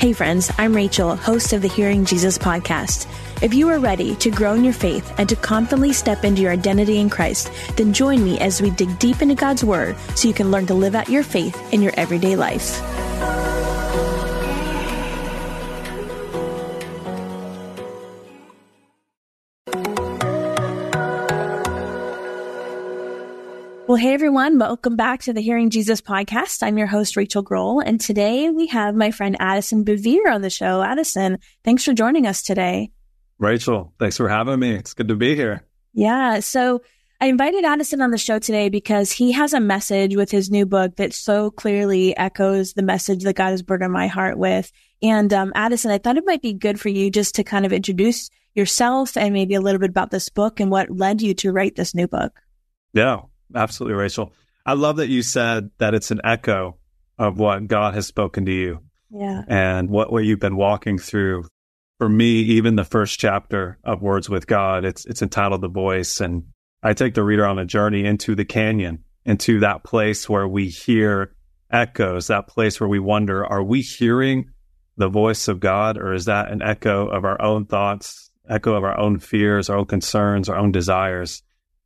Hey, friends, I'm Rachael, host of the Hearing Jesus podcast. If you are ready to grow in your faith and to confidently step into your identity in Christ, then join me as we dig deep into God's Word so you can learn to live out your faith in your everyday life. Well, hey everyone, welcome back to the Hearing Jesus podcast. I'm your host, Rachael Grohl, and today we have my friend Addison Bevere on the show. Addison, thanks for joining us today. Rachael, thanks for having me. It's good to be here. Yeah. So I invited Addison on the show today because he has a message with his new book that so clearly echoes the message that God has burdened my heart with. And um, Addison, I thought it might be good for you just to kind of introduce yourself and maybe a little bit about this book and what led you to write this new book. Yeah, absolutely, Rachael. I love that you said that it's an echo of what God has spoken to you. Yeah. And what, what you've been walking through. For me, even the first chapter of Words with God, it's it's entitled The Voice. And I take the reader on a journey into the canyon, into that place where we hear echoes, that place where we wonder, are we hearing the voice of God, or is that an echo of our own thoughts, echo of our own fears, our own concerns, our own desires?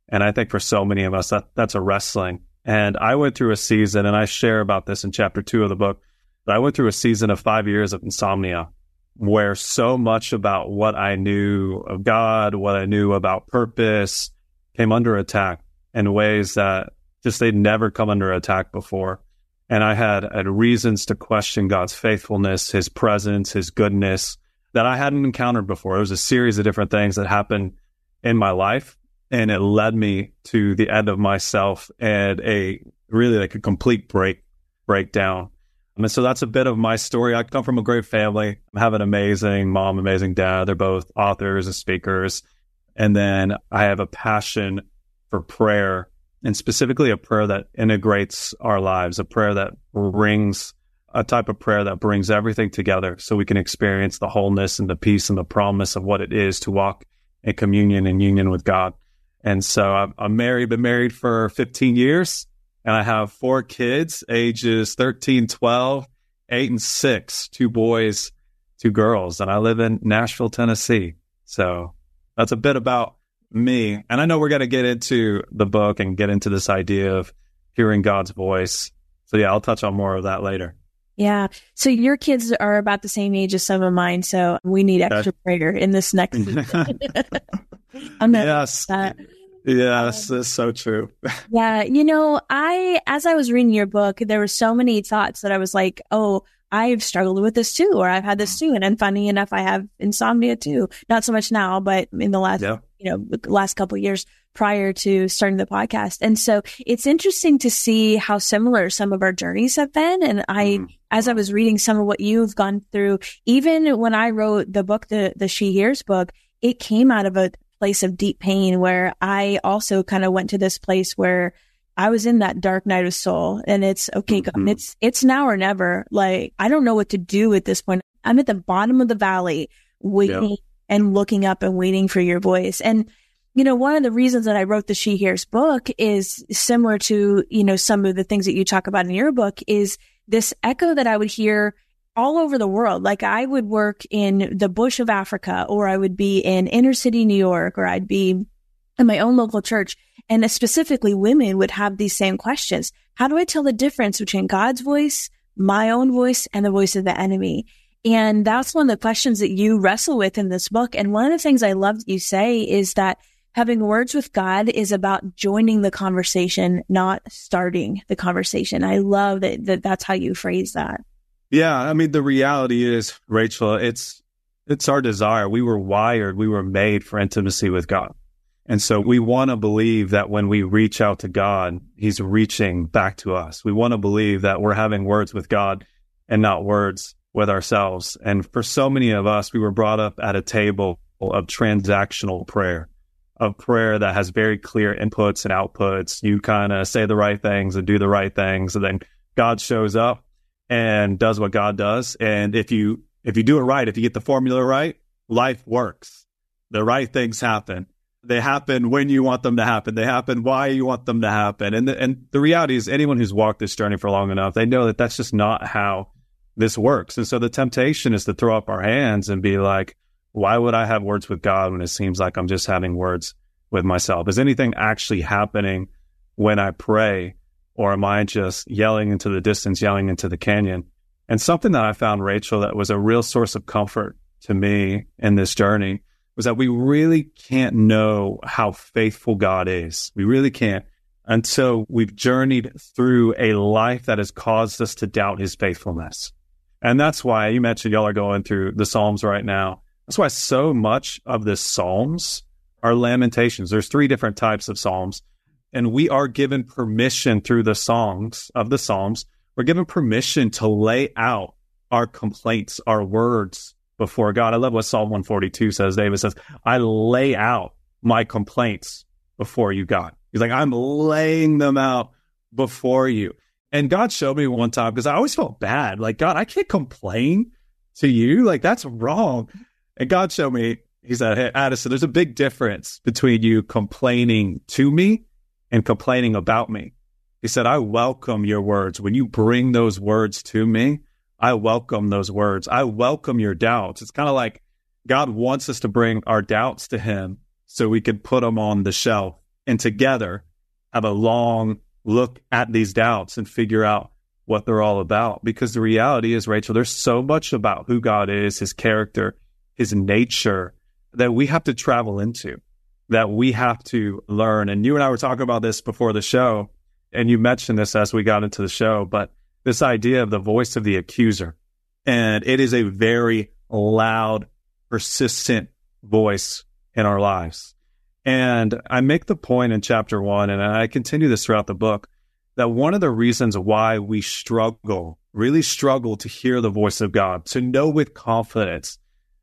And I think for so many of us, that, that's a wrestling. And I went through a season, and I share about this in chapter two of the book, but I went through a season of five years of insomnia where so much about what I knew of God, what I knew about purpose came under attack in ways that just they'd never come under attack before. And I had, had reasons to question God's faithfulness, his presence, his goodness that I hadn't encountered before. It was a series of different things that happened in my life and it led me to the end of myself and a really like a complete break breakdown. And so that's a bit of my story. I come from a great family. I have an amazing mom, amazing dad. They're both authors and speakers. And then I have a passion for prayer and specifically a prayer that integrates our lives, a prayer that brings a type of prayer that brings everything together so we can experience the wholeness and the peace and the promise of what it is to walk in communion and union with God. And so I'm, I'm married, been married for 15 years, and I have four kids, ages 13, 12, 8, and 6, two boys, two girls. And I live in Nashville, Tennessee. So that's a bit about me. And I know we're going to get into the book and get into this idea of hearing God's voice. So yeah, I'll touch on more of that later. Yeah. So your kids are about the same age as some of mine. So we need extra prayer in this next. I'm not yes. That. Yes, that's so true. yeah. You know, I, as I was reading your book, there were so many thoughts that I was like, oh, I've struggled with this too, or I've had this too. And, and funny enough, I have insomnia too. Not so much now, but in the last, yeah. you know, last couple years prior to starting the podcast. And so it's interesting to see how similar some of our journeys have been. And I, mm. as I was reading some of what you've gone through, even when I wrote the book, the, the She Hears book, it came out of a place of deep pain where I also kind of went to this place where I was in that dark night of soul and it's okay. Mm-hmm. It's, it's now or never. Like, I don't know what to do at this point. I'm at the bottom of the valley waiting yep. and looking up and waiting for your voice. And, you know, one of the reasons that I wrote the She Hears book is similar to, you know, some of the things that you talk about in your book is this echo that I would hear all over the world. Like I would work in the bush of Africa or I would be in inner city New York or I'd be in my own local church. And specifically women would have these same questions. How do I tell the difference between God's voice, my own voice and the voice of the enemy? And that's one of the questions that you wrestle with in this book. And one of the things I love that you say is that having words with God is about joining the conversation, not starting the conversation. I love that, that that's how you phrase that. Yeah, I mean the reality is, Rachael, it's it's our desire. We were wired, we were made for intimacy with God. And so we want to believe that when we reach out to God, he's reaching back to us. We want to believe that we're having words with God and not words with ourselves. And for so many of us, we were brought up at a table of transactional prayer of prayer that has very clear inputs and outputs. You kind of say the right things and do the right things, and then God shows up and does what God does. And if you if you do it right, if you get the formula right, life works. The right things happen. They happen when you want them to happen. They happen why you want them to happen. And the, and the reality is, anyone who's walked this journey for long enough, they know that that's just not how this works. And so the temptation is to throw up our hands and be like, why would I have words with God when it seems like I'm just having words with myself? Is anything actually happening when I pray? Or am I just yelling into the distance, yelling into the canyon? And something that I found, Rachael, that was a real source of comfort to me in this journey was that we really can't know how faithful God is. We really can't until we've journeyed through a life that has caused us to doubt his faithfulness. And that's why you mentioned y'all are going through the Psalms right now. That's why so much of the Psalms are lamentations. There's three different types of Psalms. And we are given permission through the songs of the Psalms. We're given permission to lay out our complaints, our words before God. I love what Psalm 142 says. David says, I lay out my complaints before you, God. He's like, I'm laying them out before you. And God showed me one time because I always felt bad. Like, God, I can't complain to you. Like, that's wrong. And God showed me, He said, Hey, Addison, there's a big difference between you complaining to me and complaining about me. He said, I welcome your words. When you bring those words to me, I welcome those words. I welcome your doubts. It's kind of like God wants us to bring our doubts to Him so we can put them on the shelf and together have a long, look at these doubts and figure out what they're all about. Because the reality is, Rachael, there's so much about who God is, his character, his nature that we have to travel into, that we have to learn. And you and I were talking about this before the show, and you mentioned this as we got into the show, but this idea of the voice of the accuser. And it is a very loud, persistent voice in our lives. And I make the point in chapter one, and I continue this throughout the book, that one of the reasons why we struggle, really struggle to hear the voice of God, to know with confidence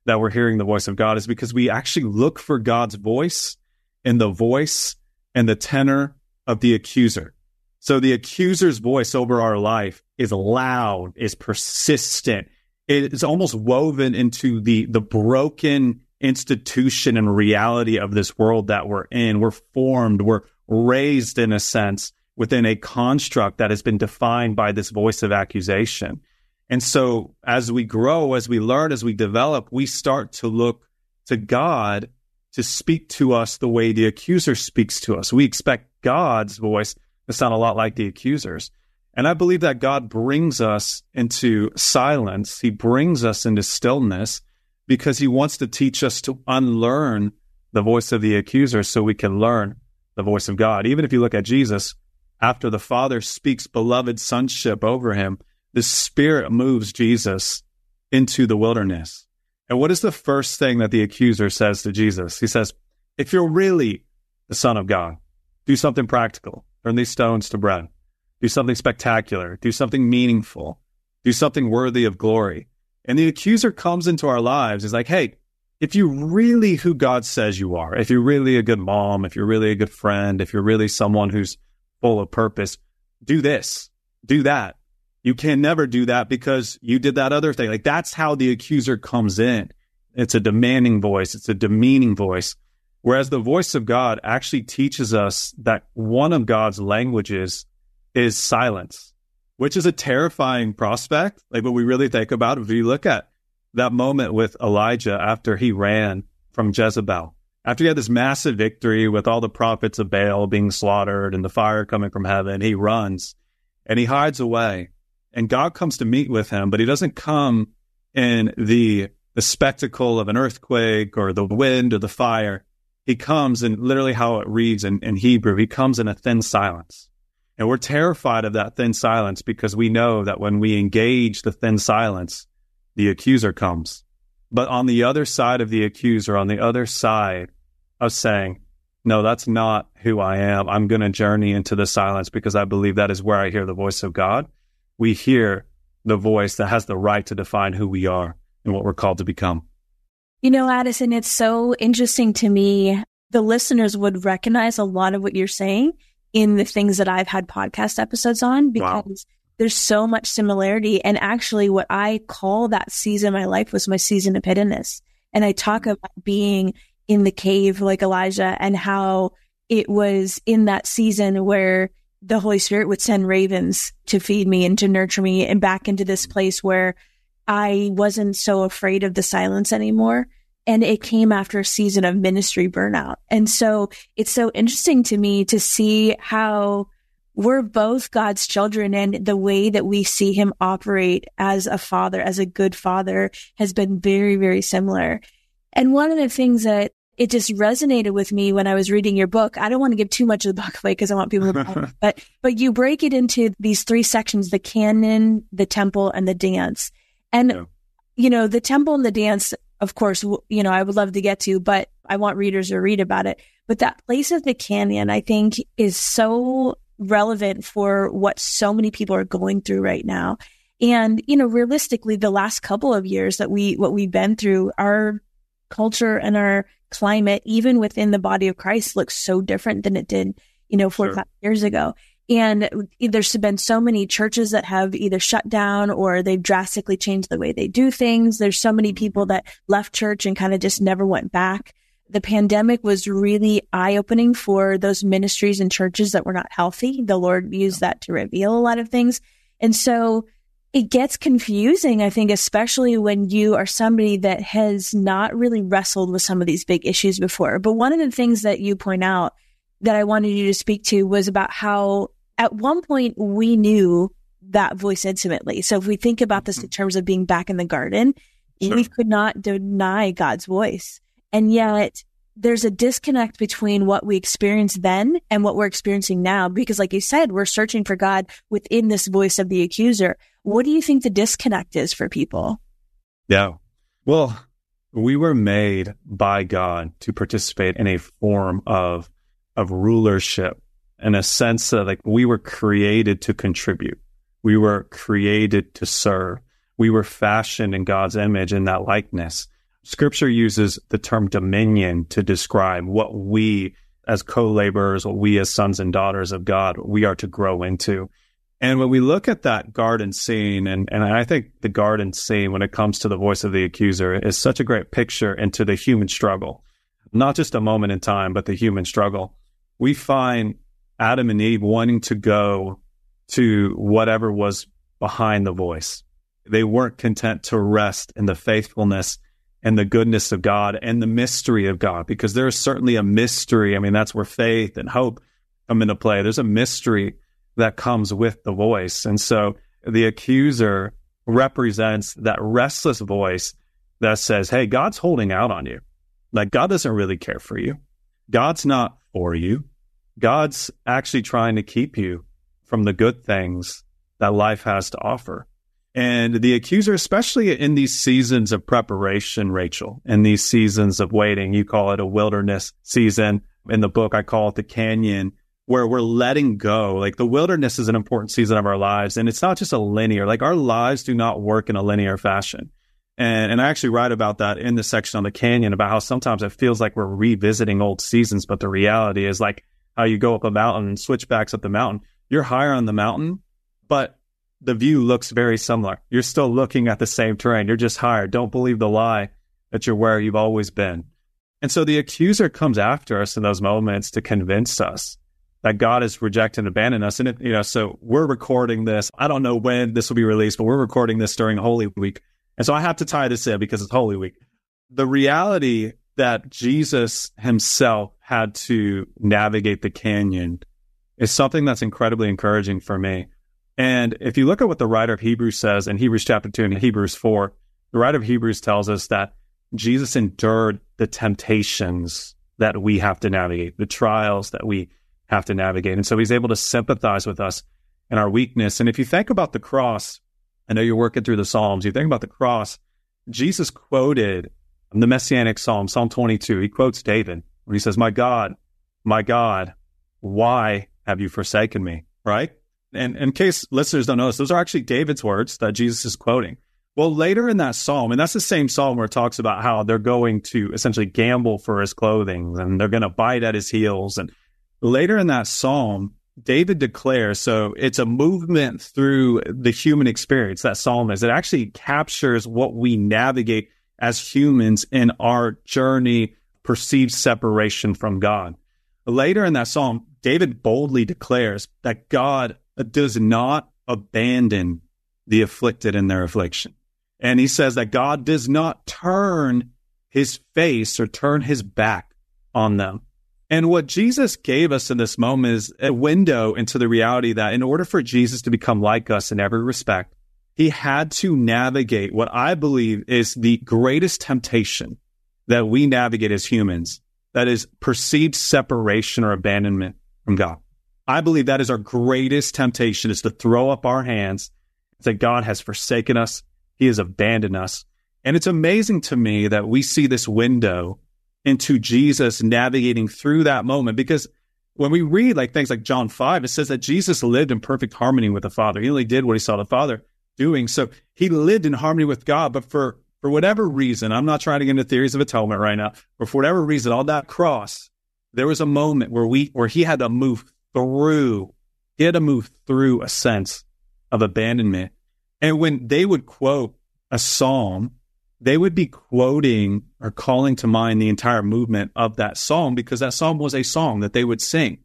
that we're hearing the voice of God is because we actually look for God's voice in the voice and the tenor of the accuser. So the accuser's voice over our life is loud, is persistent. It is almost woven into the, the broken institution and reality of this world that we're in. We're formed, we're raised in a sense within a construct that has been defined by this voice of accusation. And so as we grow, as we learn, as we develop, we start to look to God to speak to us the way the accuser speaks to us. We expect God's voice to sound a lot like the accuser's. And I believe that God brings us into silence. He brings us into stillness because he wants to teach us to unlearn the voice of the accuser so we can learn the voice of God. Even if you look at Jesus, after the Father speaks beloved sonship over him, the Spirit moves Jesus into the wilderness. And what is the first thing that the accuser says to Jesus? He says, If you're really the Son of God, do something practical, turn these stones to bread, do something spectacular, do something meaningful, do something worthy of glory. And the accuser comes into our lives. He's like, hey, if you're really who God says you are, if you're really a good mom, if you're really a good friend, if you're really someone who's full of purpose, do this, do that. You can never do that because you did that other thing. Like that's how the accuser comes in. It's a demanding voice. It's a demeaning voice. Whereas the voice of God actually teaches us that one of God's languages is silence which is a terrifying prospect. Like when we really think about it, if you look at that moment with Elijah after he ran from Jezebel, after he had this massive victory with all the prophets of Baal being slaughtered and the fire coming from heaven, he runs and he hides away. And God comes to meet with him, but he doesn't come in the the spectacle of an earthquake or the wind or the fire. He comes in literally how it reads in, in Hebrew, he comes in a thin silence. And we're terrified of that thin silence because we know that when we engage the thin silence, the accuser comes. But on the other side of the accuser, on the other side of saying, no, that's not who I am. I'm going to journey into the silence because I believe that is where I hear the voice of God. We hear the voice that has the right to define who we are and what we're called to become. You know, Addison, it's so interesting to me the listeners would recognize a lot of what you're saying in the things that I've had podcast episodes on because wow. there's so much similarity. And actually, what I call that season of my life was my season of hiddenness. And I talk mm-hmm. about being in the cave like Elijah and how it was in that season where the Holy Spirit would send ravens to feed me and to nurture me and back into this place where I wasn't so afraid of the silence anymore. And it came after a season of ministry burnout. And so it's so interesting to me to see how we're both God's children and the way that we see him operate as a father, as a good father has been very, very similar. And one of the things that it just resonated with me when I was reading your book. I don't want to give too much of the book away because I want people to, but, but you break it into these three sections, the canyon, the temple and the dance. And, yeah. you know, the temple and the dance, of course, you know, I would love to get to, but I want readers to read about it. But that place of the canyon, I think is so relevant for what so many people are going through right now. And, you know, realistically, the last couple of years that we, what we've been through, our culture and our climate, even within the body of Christ, looks so different than it did, you know, four sure. or five years ago. And there's been so many churches that have either shut down or they've drastically changed the way they do things. There's so many mm-hmm. people that left church and kind of just never went back. The pandemic was really eye opening for those ministries and churches that were not healthy. The Lord used that to reveal a lot of things. And so it gets confusing, I think, especially when you are somebody that has not really wrestled with some of these big issues before. But one of the things that you point out that I wanted you to speak to was about how at one point we knew that voice intimately. So if we think about this in mm-hmm. terms of being back in the garden, sure. we could not deny God's voice. And yet there's a disconnect between what we experienced then and what we're experiencing now. Because like you said, we're searching for God within this voice of the accuser. What do you think the disconnect is for people? Yeah. Well, we were made by God to participate in a form of, of rulership in a sense that like we were created to contribute. We were created to serve. We were fashioned in God's image in that likeness. Scripture uses the term dominion to describe what we as co-laborers, what we as sons and daughters of God, we are to grow into. And when we look at that garden scene, and, and I think the garden scene, when it comes to the voice of the accuser, is such a great picture into the human struggle, not just a moment in time, but the human struggle. We find Adam and Eve wanting to go to whatever was behind the voice. They weren't content to rest in the faithfulness and the goodness of God and the mystery of God, because there is certainly a mystery. I mean, that's where faith and hope come into play. There's a mystery that comes with the voice. And so the accuser represents that restless voice that says, Hey, God's holding out on you. Like God doesn't really care for you. God's not for you. God's actually trying to keep you from the good things that life has to offer. And the accuser, especially in these seasons of preparation, Rachael, in these seasons of waiting, you call it a wilderness season. In the book, I call it the canyon where we're letting go. Like the wilderness is an important season of our lives. And it's not just a linear, like our lives do not work in a linear fashion. And, and I actually write about that in the section on the canyon about how sometimes it feels like we're revisiting old seasons. But the reality is like how you go up a mountain and switchbacks up the mountain. You're higher on the mountain, but the view looks very similar. You're still looking at the same terrain. You're just higher. Don't believe the lie that you're where you've always been. And so the accuser comes after us in those moments to convince us that God has rejected and abandoned us. And it, you know, so we're recording this. I don't know when this will be released, but we're recording this during Holy Week. And so I have to tie this in because it's Holy Week. The reality that Jesus himself had to navigate the canyon is something that's incredibly encouraging for me. And if you look at what the writer of Hebrews says in Hebrews chapter 2 and Hebrews 4, the writer of Hebrews tells us that Jesus endured the temptations that we have to navigate, the trials that we have to navigate. And so he's able to sympathize with us in our weakness. And if you think about the cross, I know you're working through the Psalms, you think about the cross, Jesus quoted the Messianic Psalm, Psalm 22. He quotes David when he says, My God, my God, why have you forsaken me? Right? And in case listeners don't this, those are actually David's words that Jesus is quoting. Well, later in that psalm, and that's the same psalm where it talks about how they're going to essentially gamble for his clothing and they're going to bite at his heels. And later in that psalm, David declares, so it's a movement through the human experience, that psalm is. It actually captures what we navigate as humans in our journey, perceived separation from God. Later in that psalm, David boldly declares that God does not abandon the afflicted in their affliction. And he says that God does not turn his face or turn his back on them. And what Jesus gave us in this moment is a window into the reality that in order for Jesus to become like us in every respect, he had to navigate what I believe is the greatest temptation that we navigate as humans. That is perceived separation or abandonment from God. I believe that is our greatest temptation is to throw up our hands that God has forsaken us. He has abandoned us. And it's amazing to me that we see this window into Jesus navigating through that moment because when we read like things like John 5, it says that Jesus lived in perfect harmony with the Father. He only did what he saw the Father doing. So he lived in harmony with God, but for for whatever reason, I'm not trying to get into theories of atonement right now, but for whatever reason, on that cross, there was a moment where we where he had to move through, he had to move through a sense of abandonment. And when they would quote a psalm they would be quoting or calling to mind the entire movement of that song because that song was a song that they would sing.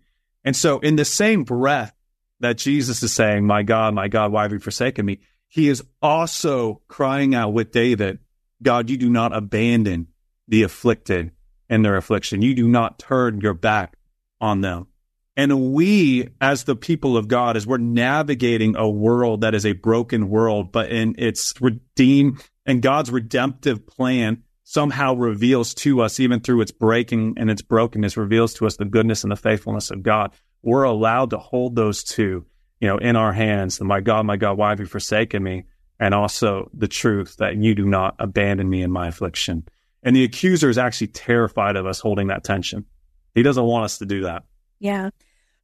And so, in the same breath that Jesus is saying, My God, my God, why have you forsaken me? He is also crying out with David, God, you do not abandon the afflicted in their affliction. You do not turn your back on them. And we, as the people of God, as we're navigating a world that is a broken world, but in its redeemed and God's redemptive plan somehow reveals to us, even through its breaking and its brokenness, reveals to us the goodness and the faithfulness of God. We're allowed to hold those two, you know, in our hands. My God, my God, why have you forsaken me? And also the truth that you do not abandon me in my affliction. And the accuser is actually terrified of us holding that tension. He doesn't want us to do that. Yeah.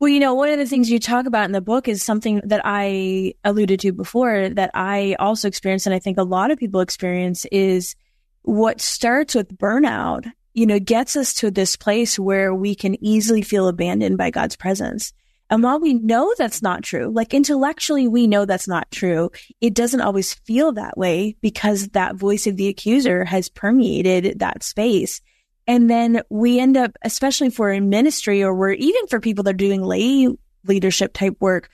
Well, you know, one of the things you talk about in the book is something that I alluded to before that I also experienced, and I think a lot of people experience is what starts with burnout, you know, gets us to this place where we can easily feel abandoned by God's presence. And while we know that's not true, like intellectually, we know that's not true. It doesn't always feel that way because that voice of the accuser has permeated that space. And then we end up, especially for in ministry or we're even for people that are doing lay leadership type work.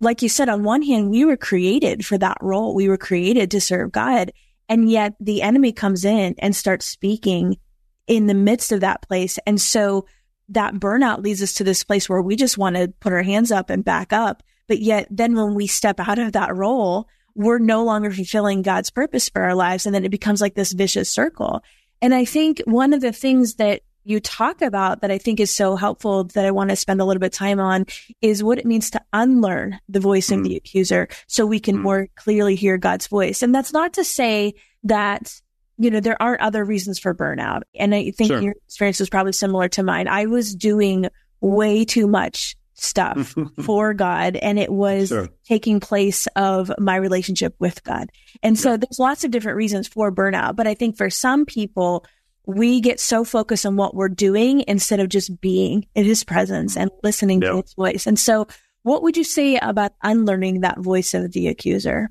Like you said, on one hand, we were created for that role. We were created to serve God. And yet the enemy comes in and starts speaking in the midst of that place. And so that burnout leads us to this place where we just want to put our hands up and back up. But yet then when we step out of that role, we're no longer fulfilling God's purpose for our lives. And then it becomes like this vicious circle. And I think one of the things that you talk about that I think is so helpful that I want to spend a little bit of time on is what it means to unlearn the voice mm. of the accuser so we can mm. more clearly hear God's voice. And that's not to say that, you know, there aren't other reasons for burnout. And I think sure. your experience was probably similar to mine. I was doing way too much stuff for God and it was sure. taking place of my relationship with God. And so yeah. there's lots of different reasons for burnout, but I think for some people, we get so focused on what we're doing instead of just being in his presence and listening to his voice. And so what would you say about unlearning that voice of the accuser?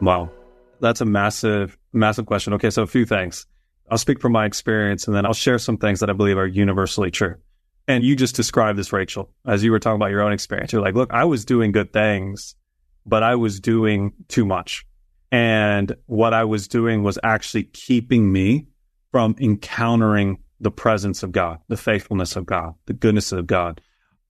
Wow. That's a massive, massive question. Okay. So a few things. I'll speak from my experience and then I'll share some things that I believe are universally true. And you just described this, Rachael, as you were talking about your own experience. You're like, look, I was doing good things, but I was doing too much. And what I was doing was actually keeping me from encountering the presence of God, the faithfulness of God, the goodness of God.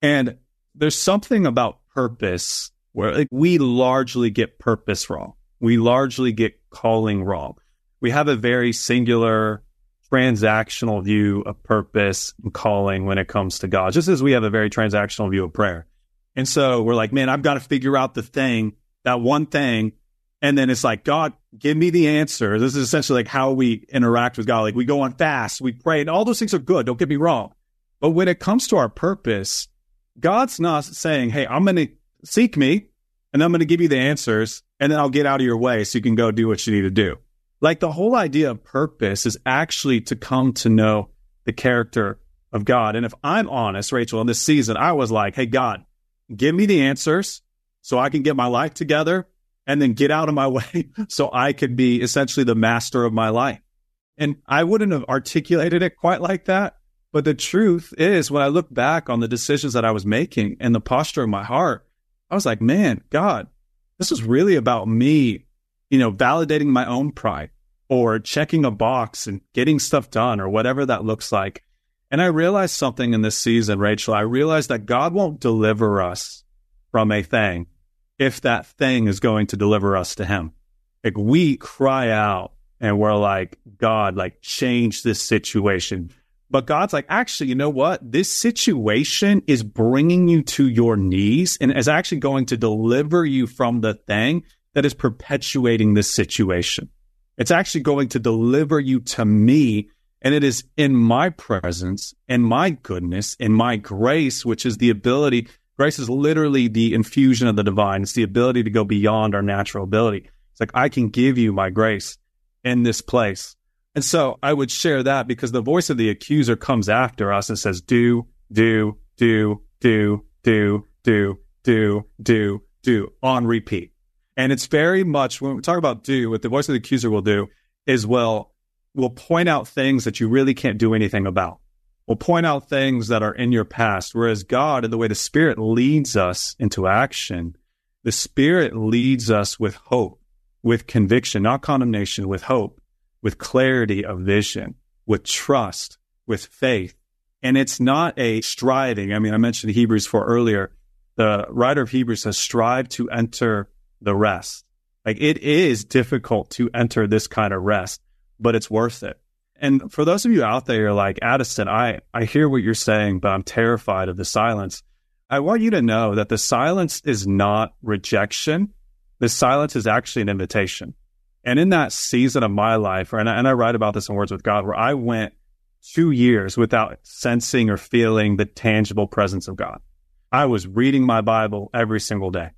And there's something about purpose where like, we largely get purpose wrong we largely get calling wrong. We have a very singular transactional view of purpose and calling when it comes to God, just as we have a very transactional view of prayer. And so we're like, man, I've got to figure out the thing, that one thing. And then it's like, God, give me the answer. This is essentially like how we interact with God. Like we go on fast, we pray, and all those things are good. Don't get me wrong. But when it comes to our purpose, God's not saying, Hey, I'm going to seek me and I'm going to give you the answers and then I'll get out of your way so you can go do what you need to do. Like the whole idea of purpose is actually to come to know the character of God. And if I'm honest, Rachael, in this season, I was like, Hey, God, give me the answers so I can get my life together and then get out of my way so I could be essentially the master of my life. And I wouldn't have articulated it quite like that. But the truth is, when I look back on the decisions that I was making and the posture of my heart, I was like, man, God, this is really about me, you know, validating my own pride or checking a box and getting stuff done or whatever that looks like. And I realized something in this season, Rachael. I realized that God won't deliver us from a thing if that thing is going to deliver us to Him. Like we cry out and we're like, God, like change this situation. But God's like, actually, you know what? This situation is bringing you to your knees and is actually going to deliver you from the thing that is perpetuating this situation. It's actually going to deliver you to me. And it is in my presence and my goodness and my grace, which is the ability. Grace is literally the infusion of the divine. It's the ability to go beyond our natural ability. It's like, I can give you my grace in this place. And so I would share that because the voice of the accuser comes after us and says, do, do, do, do, do, do, do, do, do on repeat. And it's very much when we talk about do, what the voice of the accuser will do is well, will point out things that you really can't do anything about. Will point out things that are in your past. Whereas God, in the way the Spirit leads us into action, the Spirit leads us with hope, with conviction, not condemnation, with hope with clarity of vision, with trust, with faith. And it's not a striving. I mean, I mentioned Hebrews 4 earlier. The writer of Hebrews says, strive to enter the rest. Like it is difficult to enter this kind of rest, but it's worth it. And for those of you out there, you're like Addison, I, I hear what you're saying, but I'm terrified of the silence. I want you to know that the silence is not rejection. The silence is actually an invitation. And in that season of my life, and I, and I write about this in Words with God, where I went two years without sensing or feeling the tangible presence of God. I was reading my Bible every single day.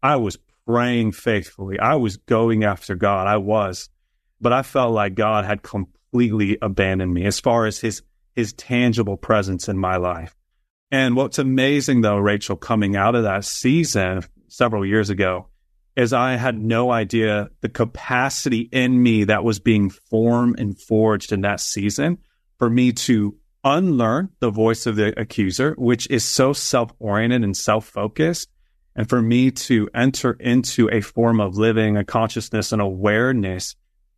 I was praying faithfully. I was going after God. I was, but I felt like God had completely abandoned me as far as his, his tangible presence in my life. And what's amazing though, Rachael, coming out of that season several years ago is I had no idea the capacity in me that was being formed and forged in that season for me to unlearn the voice of the accuser, which is so self oriented and self focused, and for me to enter into a form of living, a consciousness, and awareness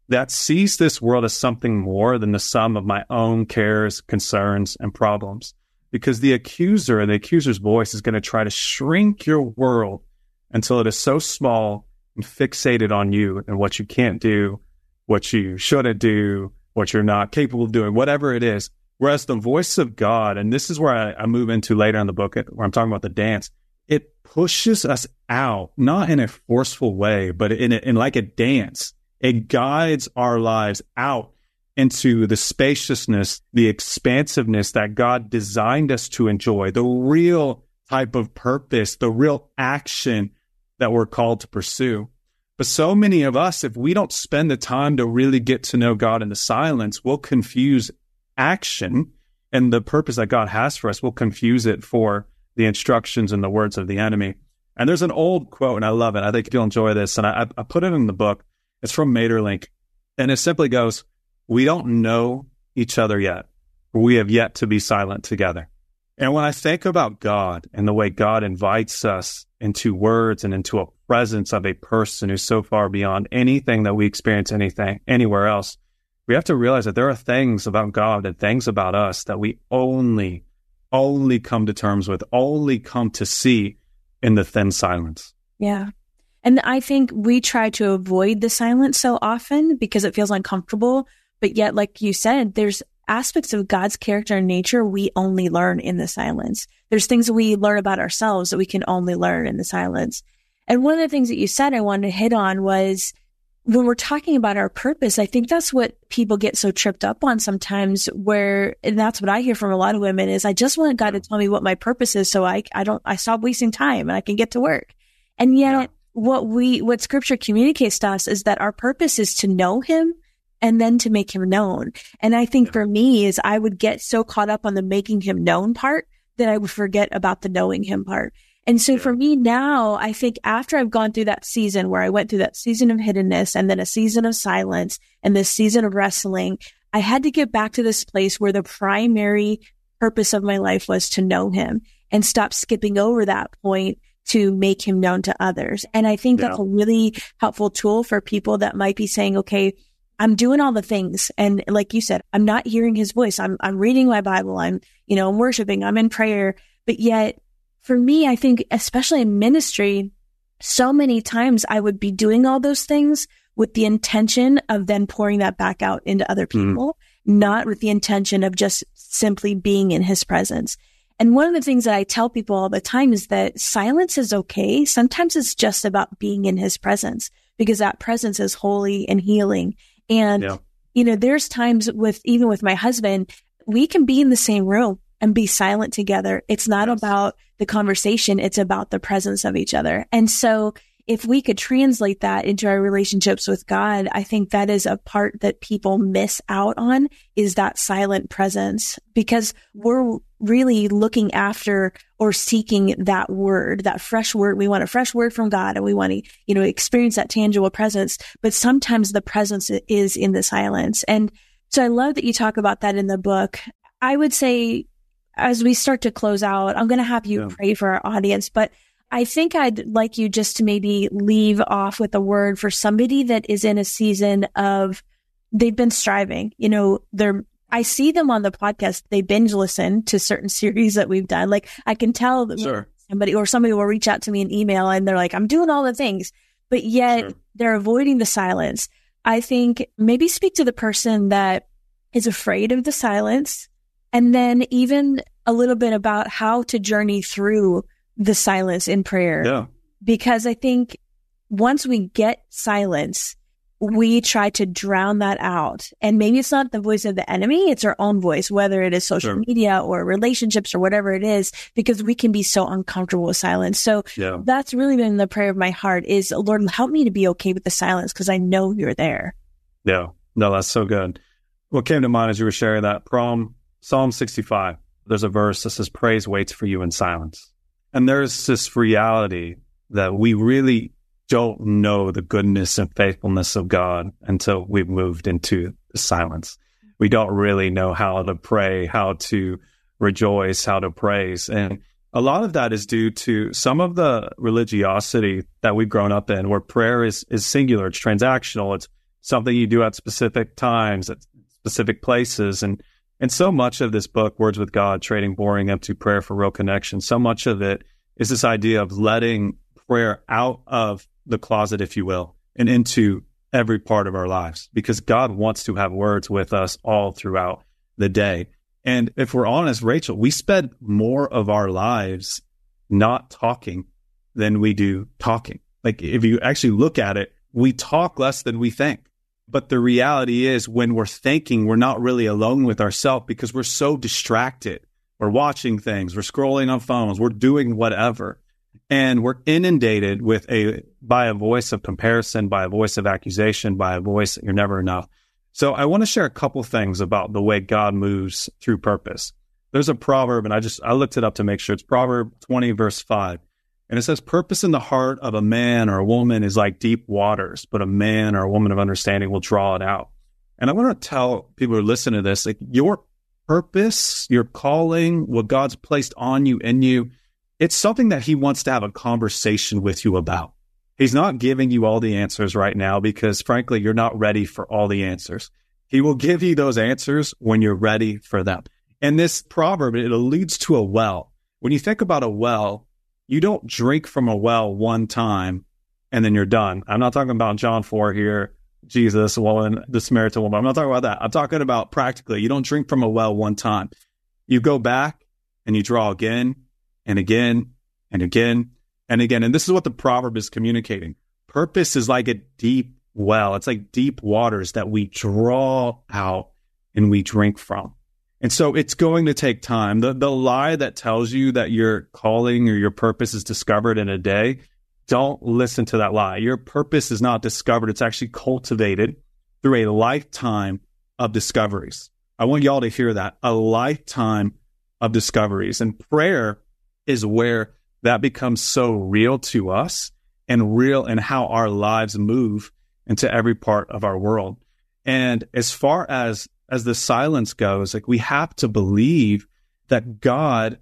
that sees this world as something more than the sum of my own cares, concerns, and problems. Because the accuser and the accuser's voice is going to try to shrink your world until it is so small and fixated on you and what you can't do, what you shouldn't do, what you're not capable of doing, whatever it is. Whereas the voice of God, and this is where I, I move into later in the book, where I'm talking about the dance, it pushes us out, not in a forceful way, but in, a, in like a dance. It guides our lives out into the spaciousness, the expansiveness that God designed us to enjoy, the real type of purpose, the real action that we're called to pursue. But so many of us, if we don't spend the time to really get to know God in the silence, we'll confuse action and the purpose that God has for us. We'll confuse it for the instructions and the words of the enemy. And there's an old quote, and I love it. I think you'll enjoy this. And I, I put it in the book. It's from Maeterlinck. And it simply goes, We don't know each other yet. We have yet to be silent together. And when I think about God and the way God invites us into words and into a presence of a person who's so far beyond anything that we experience anything anywhere else, we have to realize that there are things about God and things about us that we only, only come to terms with, only come to see in the thin silence. Yeah. And I think we try to avoid the silence so often because it feels uncomfortable. But yet, like you said, there's aspects of God's character and nature we only learn in the silence. There's things we learn about ourselves that we can only learn in the silence. And one of the things that you said I wanted to hit on was when we're talking about our purpose, I think that's what people get so tripped up on sometimes where, and that's what I hear from a lot of women is I just want God to tell me what my purpose is. So I, I don't, I stop wasting time and I can get to work. And yet yeah. what we, what scripture communicates to us is that our purpose is to know him and then to make him known. And I think for me is I would get so caught up on the making him known part that I would forget about the knowing him part. And so for me now, I think after I've gone through that season where I went through that season of hiddenness and then a season of silence and this season of wrestling, I had to get back to this place where the primary purpose of my life was to know him and stop skipping over that point to make him known to others. And I think yeah. that's a really helpful tool for people that might be saying, okay, I'm doing all the things. And like you said, I'm not hearing his voice. I'm, I'm reading my Bible. I'm, you know, I'm worshiping. I'm in prayer, but yet for me, I think, especially in ministry, so many times I would be doing all those things with the intention of then pouring that back out into other mm-hmm. people, mm. not with the intention of just simply being in his presence. And one of the things that I tell people all the time is that silence is okay. Sometimes it's just about being in his presence because that presence is holy and healing. And, yeah. you know, there's times with, even with my husband, we can be in the same room and be silent together. It's not yes. about the conversation. It's about the presence of each other. And so if we could translate that into our relationships with God, I think that is a part that people miss out on is that silent presence because we're really looking after or seeking that word, that fresh word. We want a fresh word from God and we want to, you know, experience that tangible presence. But sometimes the presence is in the silence. And so I love that you talk about that in the book. I would say as we start to close out, I'm going to have you yeah. pray for our audience, but I think I'd like you just to maybe leave off with a word for somebody that is in a season of they've been striving. You know, they're, I see them on the podcast. They binge listen to certain series that we've done. Like I can tell sure. somebody or somebody will reach out to me in email and they're like, I'm doing all the things, but yet sure. they're avoiding the silence. I think maybe speak to the person that is afraid of the silence and then even a little bit about how to journey through the silence in prayer. Yeah. Because I think once we get silence, we try to drown that out. And maybe it's not the voice of the enemy, it's our own voice, whether it is social sure. media or relationships or whatever it is, because we can be so uncomfortable with silence. So yeah. that's really been the prayer of my heart is Lord, help me to be okay with the silence because I know you're there. Yeah. No, that's so good. What came to mind as you were sharing that prom Psalm 65, there's a verse that says, Praise waits for you in silence. And there's this reality that we really don't know the goodness and faithfulness of God until we've moved into silence. We don't really know how to pray, how to rejoice, how to praise. And a lot of that is due to some of the religiosity that we've grown up in where prayer is, is singular, it's transactional, it's something you do at specific times, at specific places. And and so much of this book, Words with God, Trading Boring Empty Prayer for Real Connection, so much of it is this idea of letting prayer out of the closet, if you will, and into every part of our lives because God wants to have words with us all throughout the day. And if we're honest, Rachael, we spend more of our lives not talking than we do talking. Like if you actually look at it, we talk less than we think. But the reality is when we're thinking, we're not really alone with ourselves because we're so distracted. We're watching things, we're scrolling on phones, we're doing whatever. And we're inundated with a by a voice of comparison, by a voice of accusation, by a voice that you're never enough. So I want to share a couple things about the way God moves through purpose. There's a proverb, and I just I looked it up to make sure it's Proverb 20, verse 5. And it says, purpose in the heart of a man or a woman is like deep waters, but a man or a woman of understanding will draw it out. And I want to tell people who listen to this, like your purpose, your calling, what God's placed on you, in you, it's something that he wants to have a conversation with you about. He's not giving you all the answers right now because frankly, you're not ready for all the answers. He will give you those answers when you're ready for them. And this proverb, it alludes to a well. When you think about a well, you don't drink from a well one time and then you're done. I'm not talking about John 4 here, Jesus, woman, the Samaritan woman. I'm not talking about that. I'm talking about practically. You don't drink from a well one time. You go back and you draw again and again and again and again. And this is what the proverb is communicating. Purpose is like a deep well. It's like deep waters that we draw out and we drink from. And so it's going to take time. The, the lie that tells you that your calling or your purpose is discovered in a day, don't listen to that lie. Your purpose is not discovered. It's actually cultivated through a lifetime of discoveries. I want y'all to hear that a lifetime of discoveries and prayer is where that becomes so real to us and real in how our lives move into every part of our world. And as far as as the silence goes, like we have to believe that God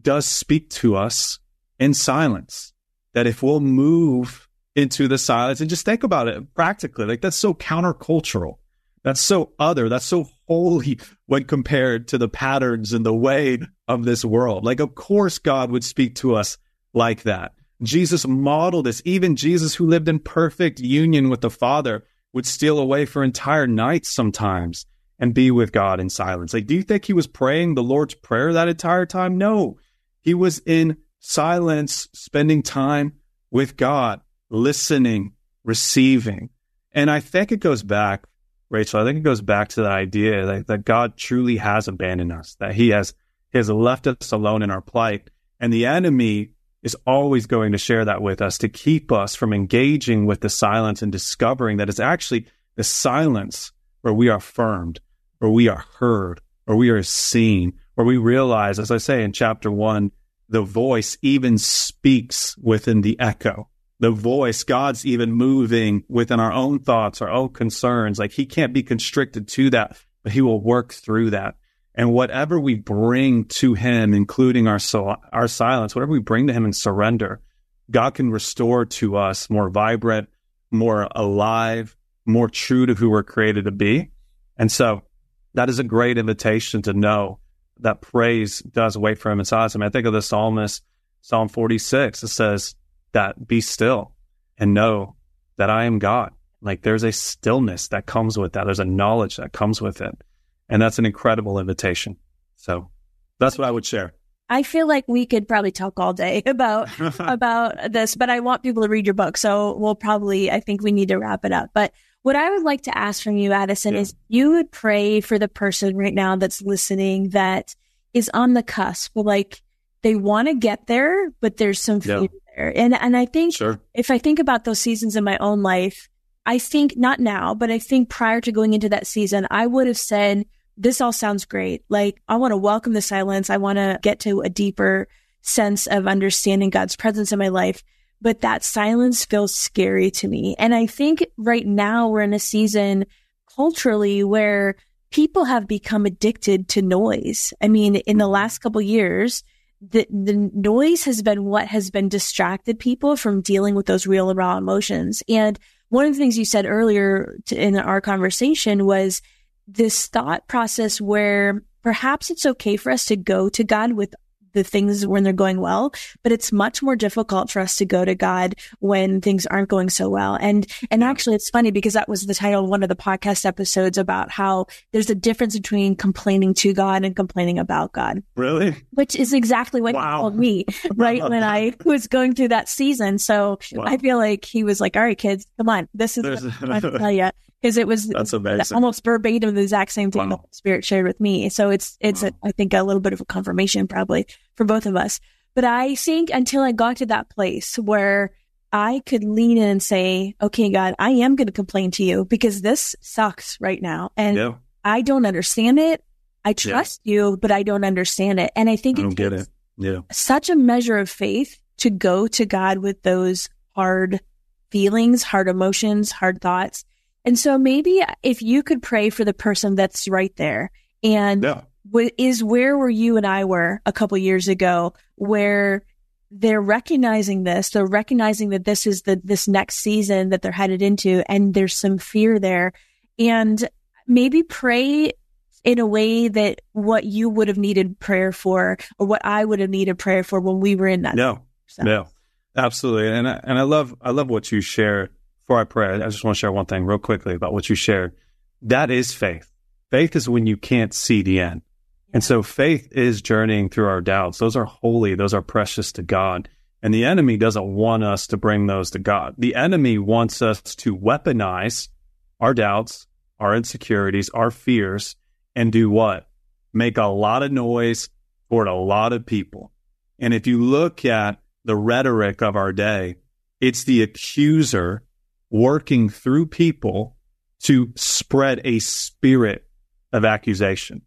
does speak to us in silence. That if we'll move into the silence and just think about it practically, like that's so countercultural. That's so other. That's so holy when compared to the patterns and the way of this world. Like, of course, God would speak to us like that. Jesus modeled this. Even Jesus, who lived in perfect union with the Father, would steal away for entire nights sometimes and be with God in silence. Like, do you think he was praying the Lord's Prayer that entire time? No. He was in silence, spending time with God, listening, receiving. And I think it goes back, Rachael, I think it goes back to the idea that, that God truly has abandoned us, that he has, he has left us alone in our plight. And the enemy is always going to share that with us to keep us from engaging with the silence and discovering that it's actually the silence where we are affirmed, or we are heard, or we are seen, or we realize, as I say in chapter one, the voice even speaks within the echo. The voice, God's even moving within our own thoughts, our own concerns. Like he can't be constricted to that, but he will work through that. And whatever we bring to him, including our, so- our silence, whatever we bring to him and surrender, God can restore to us more vibrant, more alive, more true to who we're created to be. And so that is a great invitation to know that praise does wait for him in silence. I mean, I think of the psalmist, Psalm 46, it says that be still and know that I am God. Like there's a stillness that comes with that. There's a knowledge that comes with it. And that's an incredible invitation. So that's what I would share. I feel like we could probably talk all day about about this, but I want people to read your book. So we'll probably I think we need to wrap it up. But what I would like to ask from you, Addison, yeah. is you would pray for the person right now that's listening that is on the cusp. Like they want to get there, but there's some fear yeah. there. And and I think sure. if I think about those seasons in my own life, I think not now, but I think prior to going into that season, I would have said, this all sounds great. Like I want to welcome the silence. I want to get to a deeper sense of understanding God's presence in my life but that silence feels scary to me. And I think right now we're in a season culturally where people have become addicted to noise. I mean, in the mm-hmm. last couple years, the, the noise has been what has been distracted people from dealing with those real raw emotions. And one of the things you said earlier to, in our conversation was this thought process where perhaps it's okay for us to go to God with the things when they're going well, but it's much more difficult for us to go to God when things aren't going so well. And, and actually it's funny because that was the title of one of the podcast episodes about how there's a difference between complaining to God and complaining about God. Really? Which is exactly what wow. he told me, right? when I was going through that season. So wow. I feel like he was like, all right, kids, come on. This is what I tell you because it was That's amazing. almost verbatim the exact same thing wow. the Spirit shared with me. So it's it's wow. a, I think a little bit of a confirmation probably for both of us. But I think until I got to that place where I could lean in and say, "Okay, God, I am going to complain to you because this sucks right now, and yeah. I don't understand it. I trust yeah. you, but I don't understand it." And I think I don't get it. Yeah, such a measure of faith to go to God with those hard feelings, hard emotions, hard thoughts and so maybe if you could pray for the person that's right there and yeah. w- is where were you and I were a couple years ago where they're recognizing this, they're recognizing that this is the, this next season that they're headed into and there's some fear there and maybe pray in a way that what you would have needed prayer for or what I would have needed prayer for when we were in that. No, so. no, absolutely. And I, and I love, I love what you shared before I pray, I just want to share one thing real quickly about what you shared. That is faith. Faith is when you can't see the end. And so faith is journeying through our doubts. Those are holy. Those are precious to God. And the enemy doesn't want us to bring those to God. The enemy wants us to weaponize our doubts, our insecurities, our fears, and do what? Make a lot of noise toward a lot of people. And if you look at the rhetoric of our day, it's the accuser working through people to spread a spirit of accusation.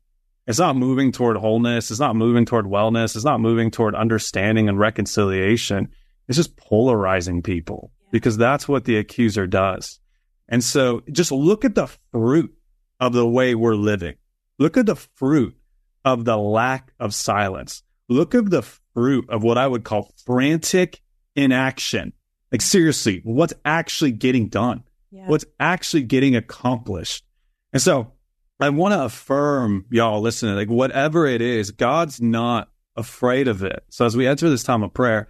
It's not moving toward wholeness. It's not moving toward wellness. It's not moving toward understanding and reconciliation. It's just polarizing people because that's what the accuser does. And so just look at the fruit of the way we're living. Look at the fruit of the lack of silence. Look at the fruit of what I would call frantic inaction. Like seriously, what's actually getting done? Yeah. What's actually getting accomplished? And so I want to affirm y'all listening, like whatever it is, God's not afraid of it. So as we enter this time of prayer,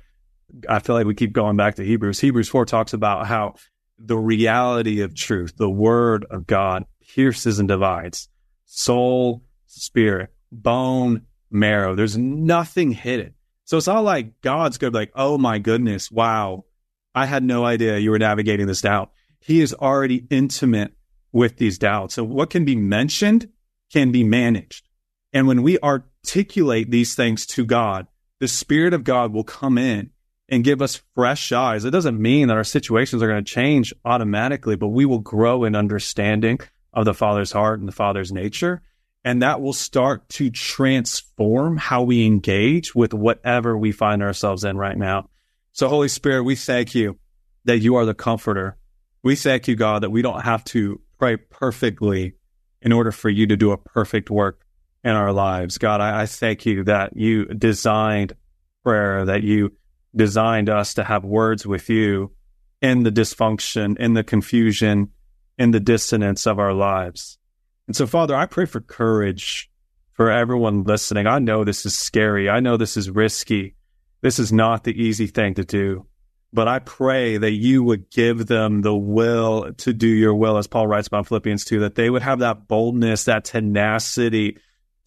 I feel like we keep going back to Hebrews. Hebrews 4 talks about how the reality of truth, the word of God pierces and divides soul, spirit, bone, marrow. There's nothing hidden. So it's not like God's going to be like, oh my goodness, wow, I had no idea you were navigating this doubt. He is already intimate with these doubts. So what can be mentioned can be managed. And when we articulate these things to God, the Spirit of God will come in and give us fresh eyes. It doesn't mean that our situations are going to change automatically, but we will grow in understanding of the Father's heart and the Father's nature. And that will start to transform how we engage with whatever we find ourselves in right now. So, Holy Spirit, we thank you that you are the comforter. We thank you, God, that we don't have to pray perfectly in order for you to do a perfect work in our lives. God, I, I thank you that you designed prayer, that you designed us to have words with you in the dysfunction, in the confusion, in the dissonance of our lives. And so, Father, I pray for courage for everyone listening. I know this is scary. I know this is risky. This is not the easy thing to do. But I pray that you would give them the will to do your will, as Paul writes about Philippians 2, that they would have that boldness, that tenacity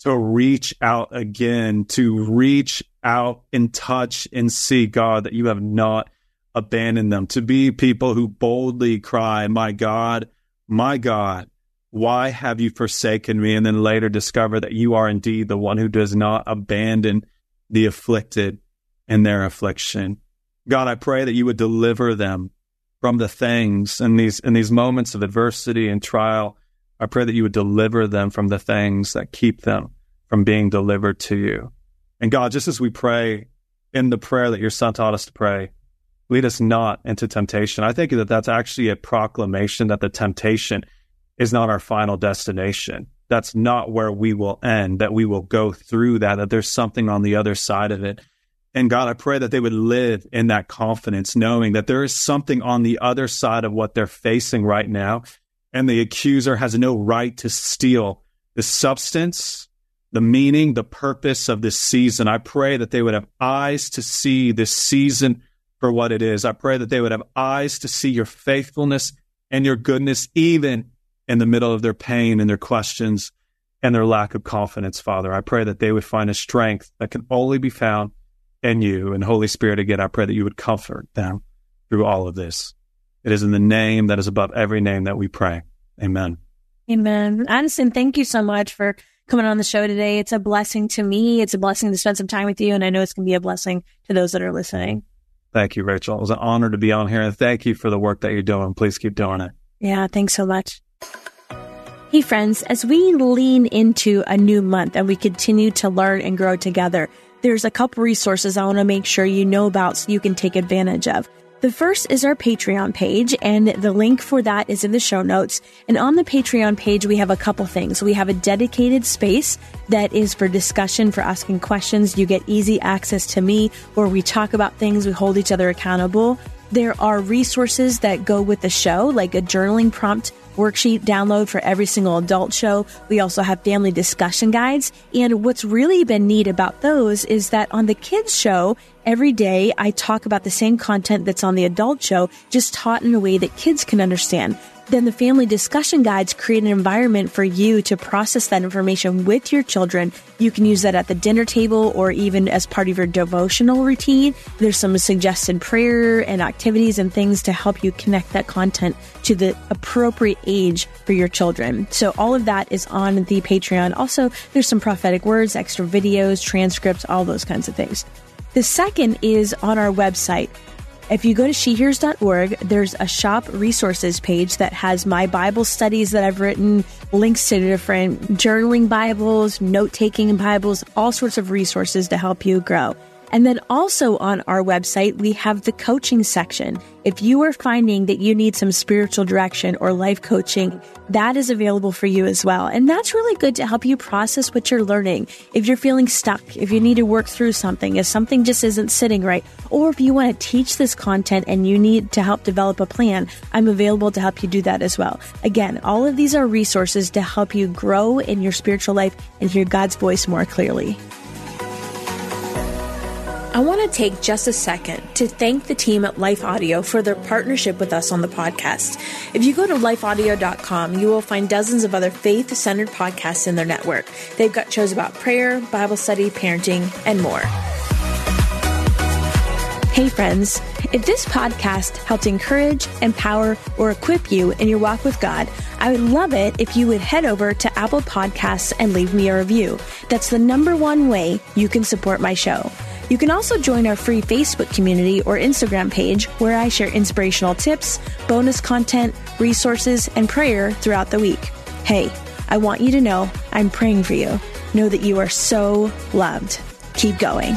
to reach out again, to reach out and touch and see God that you have not abandoned them, to be people who boldly cry, My God, my God, why have you forsaken me? And then later discover that you are indeed the one who does not abandon the afflicted in their affliction. God, I pray that you would deliver them from the things in these in these moments of adversity and trial. I pray that you would deliver them from the things that keep them from being delivered to you. And God, just as we pray in the prayer that your son taught us to pray, lead us not into temptation. I think that that's actually a proclamation that the temptation is not our final destination. That's not where we will end, that we will go through that, that there's something on the other side of it. And God, I pray that they would live in that confidence, knowing that there is something on the other side of what they're facing right now. And the accuser has no right to steal the substance, the meaning, the purpose of this season. I pray that they would have eyes to see this season for what it is. I pray that they would have eyes to see your faithfulness and your goodness, even in the middle of their pain and their questions and their lack of confidence, Father. I pray that they would find a strength that can only be found and you and Holy Spirit again. I pray that you would comfort them through all of this. It is in the name that is above every name that we pray. Amen. Amen. Addison, thank you so much for coming on the show today. It's a blessing to me. It's a blessing to spend some time with you. And I know it's going to be a blessing to those that are listening. Thank you, Rachael. It was an honor to be on here. And thank you for the work that you're doing. Please keep doing it. Yeah. Thanks so much. Hey, friends, as we lean into a new month and we continue to learn and grow together, there's a couple resources I want to make sure you know about so you can take advantage of. The first is our Patreon page, and the link for that is in the show notes. And on the Patreon page, we have a couple things. We have a dedicated space that is for discussion, for asking questions. You get easy access to me where we talk about things, we hold each other accountable. There are resources that go with the show, like a journaling prompt worksheet download for every single adult show. We also have family discussion guides. And what's really been neat about those is that on the kids show, every day I talk about the same content that's on the adult show, just taught in a way that kids can understand. Then the family discussion guides create an environment for you to process that information with your children. You can use that at the dinner table or even as part of your devotional routine. There's some suggested prayer and activities and things to help you connect that content to the appropriate age for your children. So all of that is on the Patreon. Also, there's some prophetic words, extra videos, transcripts, all those kinds of things. The second is on our website. If you go to shehears.org, there's a shop resources page that has my Bible studies that I've written, links to different journaling Bibles, note taking Bibles, all sorts of resources to help you grow. And then also on our website, we have the coaching section. If you are finding that you need some spiritual direction or life coaching, that is available for you as well. And that's really good to help you process what you're learning. If you're feeling stuck, if you need to work through something, if something just isn't sitting right, or if you want to teach this content and you need to help develop a plan, I'm available to help you do that as well. Again, all of these are resources to help you grow in your spiritual life and hear God's voice more clearly. I want to take just a second to thank the team at Life Audio for their partnership with us on the podcast. If you go to lifeaudio.com, you will find dozens of other faith centered podcasts in their network. They've got shows about prayer, Bible study, parenting, and more. Hey, friends. If this podcast helped encourage, empower, or equip you in your walk with God, I would love it if you would head over to Apple Podcasts and leave me a review. That's the number one way you can support my show. You can also join our free Facebook community or Instagram page where I share inspirational tips, bonus content, resources, and prayer throughout the week. Hey, I want you to know I'm praying for you. Know that you are so loved. Keep going.